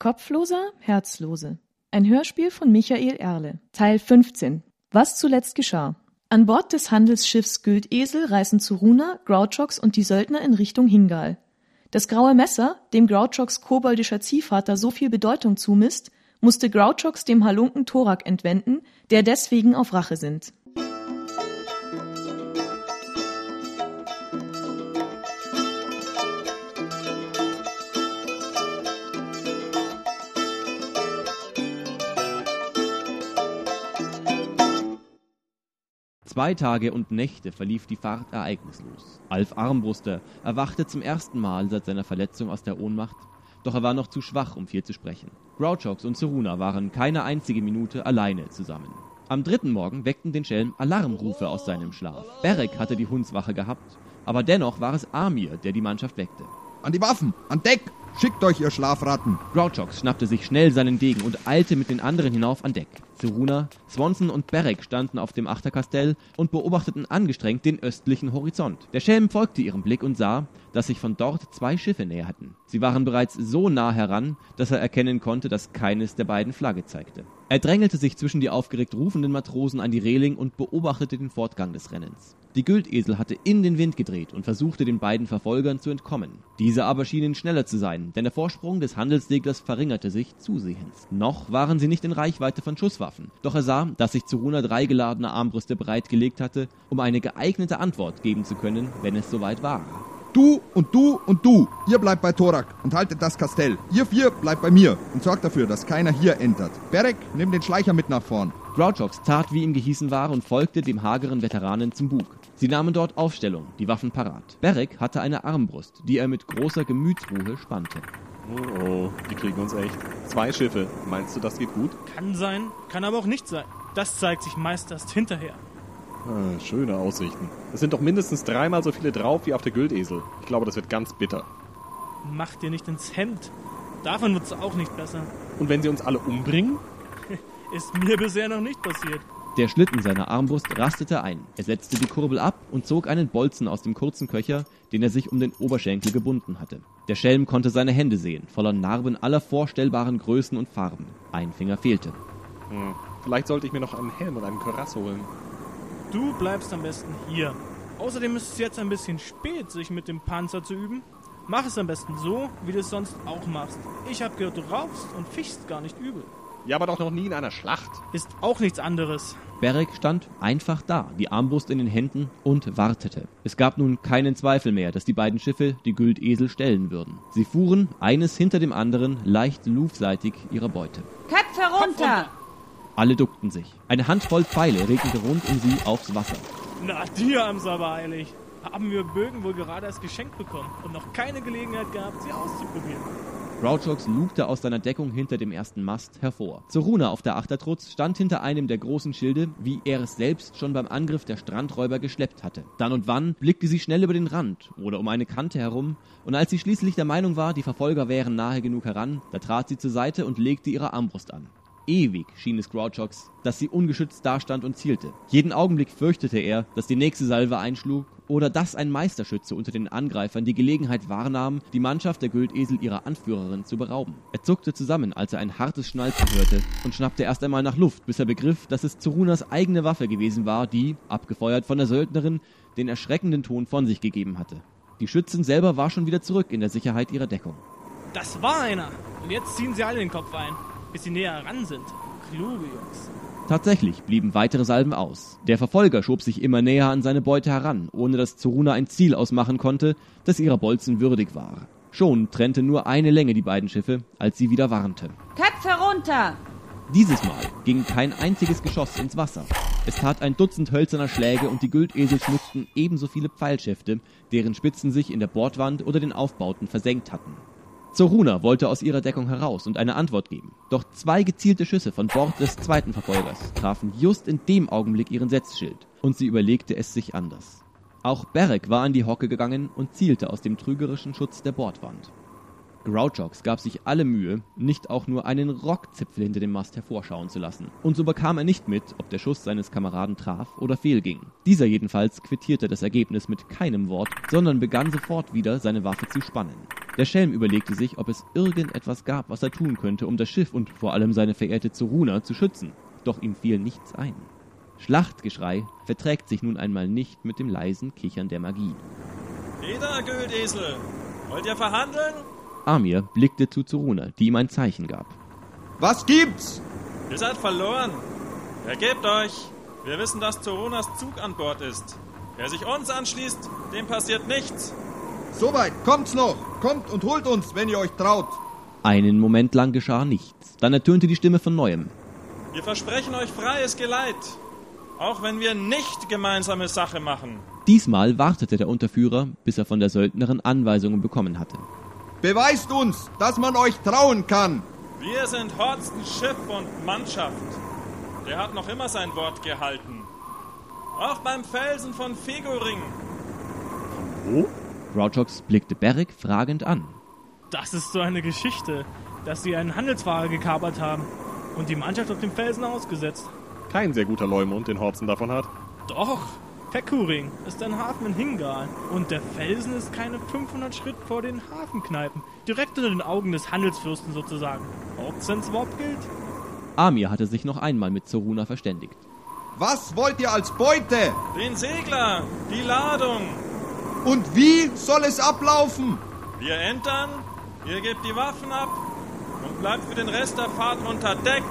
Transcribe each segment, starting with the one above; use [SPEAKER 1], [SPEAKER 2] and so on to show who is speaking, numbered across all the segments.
[SPEAKER 1] Kopfloser, Herzlose. Ein Hörspiel von Michael Erle. Teil 15. Was zuletzt geschah. An Bord des Handelsschiffs Güldesel reisen Zuruna, Grouchox und die Söldner in Richtung Hingal. Das graue Messer, dem Grouchox koboldischer Ziehvater so viel Bedeutung zumisst, musste Grouchox dem Halunken Thorak entwenden, der deswegen auf Rache sinnt.
[SPEAKER 2] Zwei Tage und Nächte verlief die Fahrt ereignislos. Alf Armbruster erwachte zum ersten Mal seit seiner Verletzung aus der Ohnmacht, doch er war noch zu schwach, um viel zu sprechen. Grouchox und Seruna waren keine einzige Minute alleine zusammen. Am dritten Morgen weckten den Schelm Alarmrufe aus seinem Schlaf. Berek hatte die Hundswache gehabt, aber dennoch war es Amir, der die Mannschaft weckte.
[SPEAKER 3] An die Waffen! An Deck! Schickt euch, ihr Schlafratten!
[SPEAKER 2] Grouchox schnappte sich schnell seinen Degen und eilte mit den anderen hinauf an Deck. Seruna, Swanson und Berek standen auf dem Achterkastell und beobachteten angestrengt den östlichen Horizont. Der Schelm folgte ihrem Blick und sah, dass sich von dort zwei Schiffe näherten. Sie waren bereits so nah heran, dass er erkennen konnte, dass keines der beiden Flagge zeigte. Er drängelte sich zwischen die aufgeregt rufenden Matrosen an die Reling und beobachtete den Fortgang des Rennens. Die Güldesel hatte in den Wind gedreht und versuchte den beiden Verfolgern zu entkommen. Diese aber schienen schneller zu sein, denn der Vorsprung des Handelsseglers verringerte sich zusehends. Noch waren sie nicht in Reichweite von Schusswaffen, doch er sah, dass sich Zuruna drei geladene Armbrüste bereitgelegt hatte, um eine geeignete Antwort geben zu können, wenn es soweit war.
[SPEAKER 3] Du und du und du, ihr bleibt bei Thorak und haltet das Kastell. Ihr vier bleibt bei mir und sorgt dafür, dass keiner hier entert. Berek, nimm den Schleicher mit nach vorn.
[SPEAKER 2] Grouchox tat, wie ihm gehießen war und folgte dem hageren Veteranen zum Bug. Sie nahmen dort Aufstellung, die Waffen parat. Berek hatte eine Armbrust, die er mit großer Gemütsruhe spannte.
[SPEAKER 4] Oh, oh, die kriegen uns echt. Zwei Schiffe. Meinst du, das geht gut?
[SPEAKER 5] Kann sein, kann aber auch nicht sein. Das zeigt sich meist erst hinterher.
[SPEAKER 4] Ah, schöne Aussichten. Es sind doch mindestens dreimal so viele drauf wie auf der Güldesel. Ich glaube, das wird ganz bitter.
[SPEAKER 5] Mach dir nicht ins Hemd. Davon wird's auch nicht besser.
[SPEAKER 4] Und wenn sie uns alle umbringen?
[SPEAKER 5] Ist mir bisher noch nicht passiert.
[SPEAKER 2] Der Schlitten seiner Armbrust rastete ein. Er setzte die Kurbel ab und zog einen Bolzen aus dem kurzen Köcher, den er sich um den Oberschenkel gebunden hatte. Der Schelm konnte seine Hände sehen, voller Narben aller vorstellbaren Größen und Farben. Ein Finger fehlte.
[SPEAKER 4] Hm. Vielleicht sollte ich mir noch einen Helm und einen Kürass holen.
[SPEAKER 5] Du bleibst am besten hier. Außerdem ist es jetzt ein bisschen spät, sich mit dem Panzer zu üben. Mach es am besten so, wie du es sonst auch machst. Ich hab gehört, du raufst und fischst gar nicht übel.
[SPEAKER 4] Ja, aber doch noch nie in einer Schlacht.
[SPEAKER 5] Ist auch nichts anderes.
[SPEAKER 2] Berek stand einfach da, die Armbrust in den Händen und wartete. Es gab nun keinen Zweifel mehr, dass die beiden Schiffe die Güldesel stellen würden. Sie fuhren, eines hinter dem anderen, leicht lufseitig ihrer Beute.
[SPEAKER 6] Köpfe runter!
[SPEAKER 2] Alle duckten sich. Eine Handvoll Pfeile regnete rund um sie aufs Wasser.
[SPEAKER 5] Na, die haben's aber eilig. Haben wir Bögen wohl gerade als Geschenk bekommen und noch keine Gelegenheit gehabt, sie auszuprobieren.
[SPEAKER 2] Grouchox lugte aus seiner Deckung hinter dem ersten Mast hervor. Zoruna auf der Achtertrutz stand hinter einem der großen Schilde, wie er es selbst schon beim Angriff der Strandräuber geschleppt hatte. Dann und wann blickte sie schnell über den Rand oder um eine Kante herum, und als sie schließlich der Meinung war, die Verfolger wären nahe genug heran, da trat sie zur Seite und legte ihre Armbrust an. Ewig schien es Grouchox, dass sie ungeschützt dastand und zielte. Jeden Augenblick fürchtete er, dass die nächste Salve einschlug oder dass ein Meisterschütze unter den Angreifern die Gelegenheit wahrnahm, die Mannschaft der Güldesel ihrer Anführerin zu berauben. Er zuckte zusammen, als er ein hartes Schnalzen hörte und schnappte erst einmal nach Luft, bis er begriff, dass es Zorunas eigene Waffe gewesen war, die, abgefeuert von der Söldnerin, den erschreckenden Ton von sich gegeben hatte. Die Schützin selber war schon wieder zurück in der Sicherheit ihrer Deckung.
[SPEAKER 5] Das war einer. Und jetzt ziehen sie alle den Kopf ein, bis sie näher ran sind. Kluge Jungs.
[SPEAKER 2] Tatsächlich blieben weitere Salben aus. Der Verfolger schob sich immer näher an seine Beute heran, ohne dass Zoruna ein Ziel ausmachen konnte, das ihrer Bolzen würdig war. Schon trennte nur eine Länge die beiden Schiffe, als sie wieder warnte.
[SPEAKER 6] Köpfe runter!
[SPEAKER 2] Dieses Mal ging kein einziges Geschoss ins Wasser. Es tat ein Dutzend hölzerner Schläge und die Güldesel schmuckten ebenso viele Pfeilschäfte, deren Spitzen sich in der Bordwand oder den Aufbauten versenkt hatten. Zoruna wollte aus ihrer Deckung heraus und eine Antwort geben. Doch zwei gezielte Schüsse von Bord des zweiten Verfolgers trafen just in dem Augenblick ihren Setzschild und sie überlegte es sich anders. Auch Berek war an die Hocke gegangen und zielte aus dem trügerischen Schutz der Bordwand. Grouchox gab sich alle Mühe, nicht auch nur einen Rockzipfel hinter dem Mast hervorschauen zu lassen. Und so bekam er nicht mit, ob der Schuss seines Kameraden traf oder fehlging. Dieser jedenfalls quittierte das Ergebnis mit keinem Wort, sondern begann sofort wieder seine Waffe zu spannen. Der Schelm überlegte sich, ob es irgendetwas gab, was er tun könnte, um das Schiff und vor allem seine verehrte Zoruna zu schützen. Doch ihm fiel nichts ein. Schlachtgeschrei verträgt sich nun einmal nicht mit dem leisen Kichern der Magie.
[SPEAKER 7] Jeder Güldesel. Wollt ihr verhandeln?
[SPEAKER 2] Amir blickte zu Zoruna, die ihm ein Zeichen gab.
[SPEAKER 3] Was gibt's?
[SPEAKER 7] Ihr seid verloren. Ergebt euch. Wir wissen, dass Zorunas Zug an Bord ist. Wer sich uns anschließt, dem passiert nichts.
[SPEAKER 3] Soweit, kommt's noch. Kommt und holt uns, wenn ihr euch traut.
[SPEAKER 2] Einen Moment lang geschah nichts. Dann ertönte die Stimme von neuem.
[SPEAKER 7] Wir versprechen euch freies Geleit. Auch wenn wir nicht gemeinsame Sache machen.
[SPEAKER 2] Diesmal wartete der Unterführer, bis er von der Söldnerin Anweisungen bekommen hatte.
[SPEAKER 3] Beweist uns, dass man euch trauen kann.
[SPEAKER 7] Wir sind Horstens Schiff und Mannschaft. Der hat noch immer sein Wort gehalten. Auch beim Felsen von Fegoring.
[SPEAKER 4] Wo?
[SPEAKER 2] Grouchox blickte Beric fragend an.
[SPEAKER 5] Das ist so eine Geschichte, dass sie einen Handelsfahrer gekapert haben und die Mannschaft auf dem Felsen ausgesetzt.
[SPEAKER 4] Kein sehr guter Leumund, den Horzen davon hat.
[SPEAKER 5] Doch, Pekuring ist ein Hafen in Hingal und der Felsen ist keine 500 Schritt vor den Hafenkneipen, direkt unter den Augen des Handelsfürsten sozusagen. Hortzens Wort gilt.
[SPEAKER 2] Amir hatte sich noch einmal mit Zoruna verständigt.
[SPEAKER 3] Was wollt ihr als Beute?
[SPEAKER 7] Den Segler, die Ladung.
[SPEAKER 3] Und wie soll es ablaufen?
[SPEAKER 7] Wir entern, ihr gebt die Waffen ab und bleibt für den Rest der Fahrt unter Deck.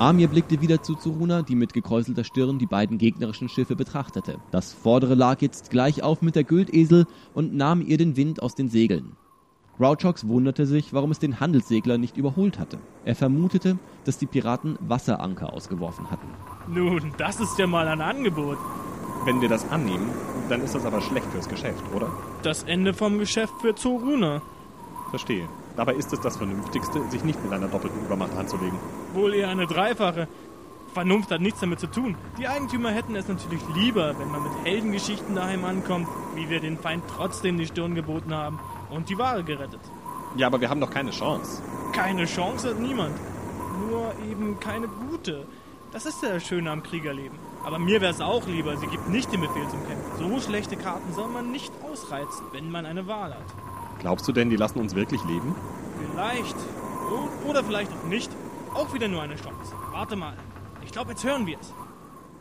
[SPEAKER 2] Amir blickte wieder zu Zoruna, die mit gekräuselter Stirn die beiden gegnerischen Schiffe betrachtete. Das vordere lag jetzt gleich auf mit der Güldesel und nahm ihr den Wind aus den Segeln. Grouchox wunderte sich, warum es den Handelssegler nicht überholt hatte. Er vermutete, dass die Piraten Wasseranker ausgeworfen hatten.
[SPEAKER 5] Nun, das ist ja mal ein Angebot.
[SPEAKER 4] Wenn wir das annehmen, dann ist das aber schlecht fürs Geschäft, oder?
[SPEAKER 5] Das Ende vom Geschäft für Zoruna.
[SPEAKER 4] Verstehe. Dabei ist es das Vernünftigste, sich nicht mit einer doppelten Übermacht anzulegen.
[SPEAKER 5] Wohl eher eine dreifache. Vernunft hat nichts damit zu tun. Die Eigentümer hätten es natürlich lieber, wenn man mit Heldengeschichten daheim ankommt, wie wir den Feind trotzdem die Stirn geboten haben und die Ware gerettet.
[SPEAKER 4] Ja, aber wir haben doch keine Chance.
[SPEAKER 5] Keine Chance hat niemand. Nur eben keine gute. Das ist ja das Schöne am Kriegerleben. Aber mir wäre es auch lieber, sie gibt nicht den Befehl zum Kämpfen. So schlechte Karten soll man nicht ausreizen, wenn man eine Wahl hat.
[SPEAKER 4] Glaubst du denn, die lassen uns wirklich leben?
[SPEAKER 5] Vielleicht. Oder vielleicht auch nicht. Auch wieder nur eine Chance. Warte mal. Ich glaube, jetzt hören wir es.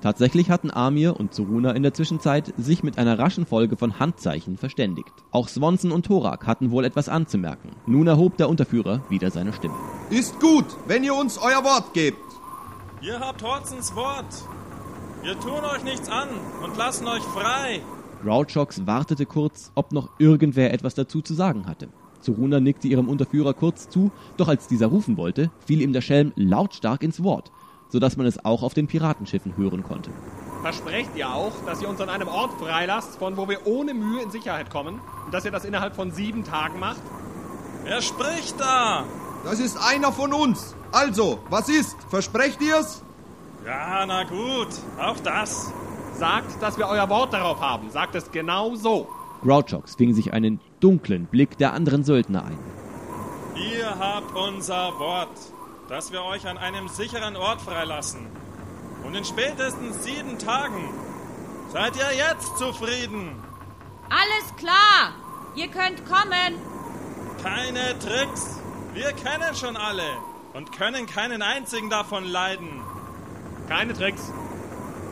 [SPEAKER 2] Tatsächlich hatten Amir und Zoruna in der Zwischenzeit sich mit einer raschen Folge von Handzeichen verständigt. Auch Swanson und Thorak hatten wohl etwas anzumerken. Nun erhob der Unterführer wieder seine Stimme.
[SPEAKER 3] Ist gut, wenn ihr uns euer Wort gebt.
[SPEAKER 7] Ihr habt Horzens Wort. Wir tun euch nichts an und lassen euch frei.
[SPEAKER 2] Grouchox wartete kurz, ob noch irgendwer etwas dazu zu sagen hatte. Zoruna nickte ihrem Unterführer kurz zu, doch als dieser rufen wollte, fiel ihm der Schelm lautstark ins Wort, sodass man es auch auf den Piratenschiffen hören konnte.
[SPEAKER 4] Versprecht ihr auch, dass ihr uns an einem Ort freilasst, von wo wir ohne Mühe in Sicherheit kommen? Und dass ihr das innerhalb von sieben Tagen macht?
[SPEAKER 7] Wer spricht da?
[SPEAKER 3] Das ist einer von uns. Also, was ist? Versprecht ihr's?
[SPEAKER 7] Ja, na gut. Auch das.
[SPEAKER 4] Sagt, dass wir euer Wort darauf haben. Sagt es genau so.
[SPEAKER 2] Grouchox fing sich einen dunklen Blick der anderen Söldner ein.
[SPEAKER 7] Ihr habt unser Wort, dass wir euch an einem sicheren Ort freilassen. Und in spätestens sieben Tagen seid ihr jetzt zufrieden.
[SPEAKER 6] Alles klar. Ihr könnt kommen.
[SPEAKER 7] Keine Tricks. Wir kennen schon alle und können keinen einzigen davon leiden.
[SPEAKER 4] Keine Tricks.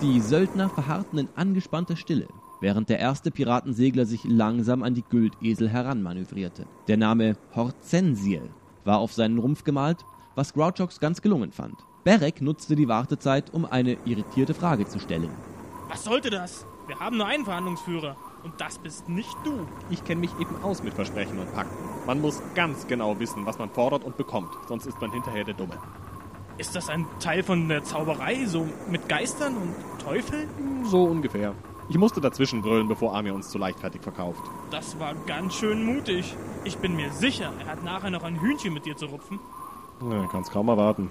[SPEAKER 2] Die Söldner verharrten in angespannter Stille, während der erste Piratensegler sich langsam an die Güldesel heranmanövrierte. Der Name Horzensiel war auf seinen Rumpf gemalt, was Grouchox ganz gelungen fand. Berek nutzte die Wartezeit, um eine irritierte Frage zu stellen.
[SPEAKER 5] Was sollte das? Wir haben nur einen Verhandlungsführer. Und das bist nicht du.
[SPEAKER 4] Ich kenne mich eben aus mit Versprechen und Pakten. Man muss ganz genau wissen, was man fordert und bekommt, sonst ist man hinterher der Dumme.
[SPEAKER 5] Ist das ein Teil von der Zauberei, so mit Geistern und Teufeln?
[SPEAKER 4] So ungefähr. Ich musste dazwischen brüllen, bevor Amir uns zu leichtfertig verkauft.
[SPEAKER 5] Das war ganz schön mutig. Ich bin mir sicher, er hat nachher noch ein Hühnchen mit dir zu rupfen.
[SPEAKER 4] Na, kann's kaum erwarten.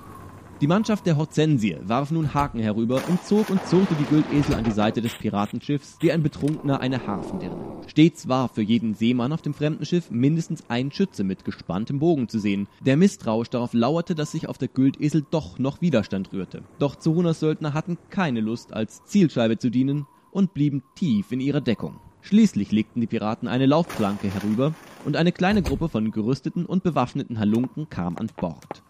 [SPEAKER 2] Die Mannschaft der Hortensie warf nun Haken herüber und zog und zurrte die Güldesel an die Seite des Piratenschiffs wie ein Betrunkener eine Hafendirne. Stets war für jeden Seemann auf dem fremden Schiff mindestens ein Schütze mit gespanntem Bogen zu sehen, der misstrauisch darauf lauerte, dass sich auf der Güldesel doch noch Widerstand rührte. Doch Zorunas Söldner hatten keine Lust, als Zielscheibe zu dienen und blieben tief in ihrer Deckung. Schließlich legten die Piraten eine Laufplanke herüber und eine kleine Gruppe von gerüsteten und bewaffneten Halunken kam an Bord.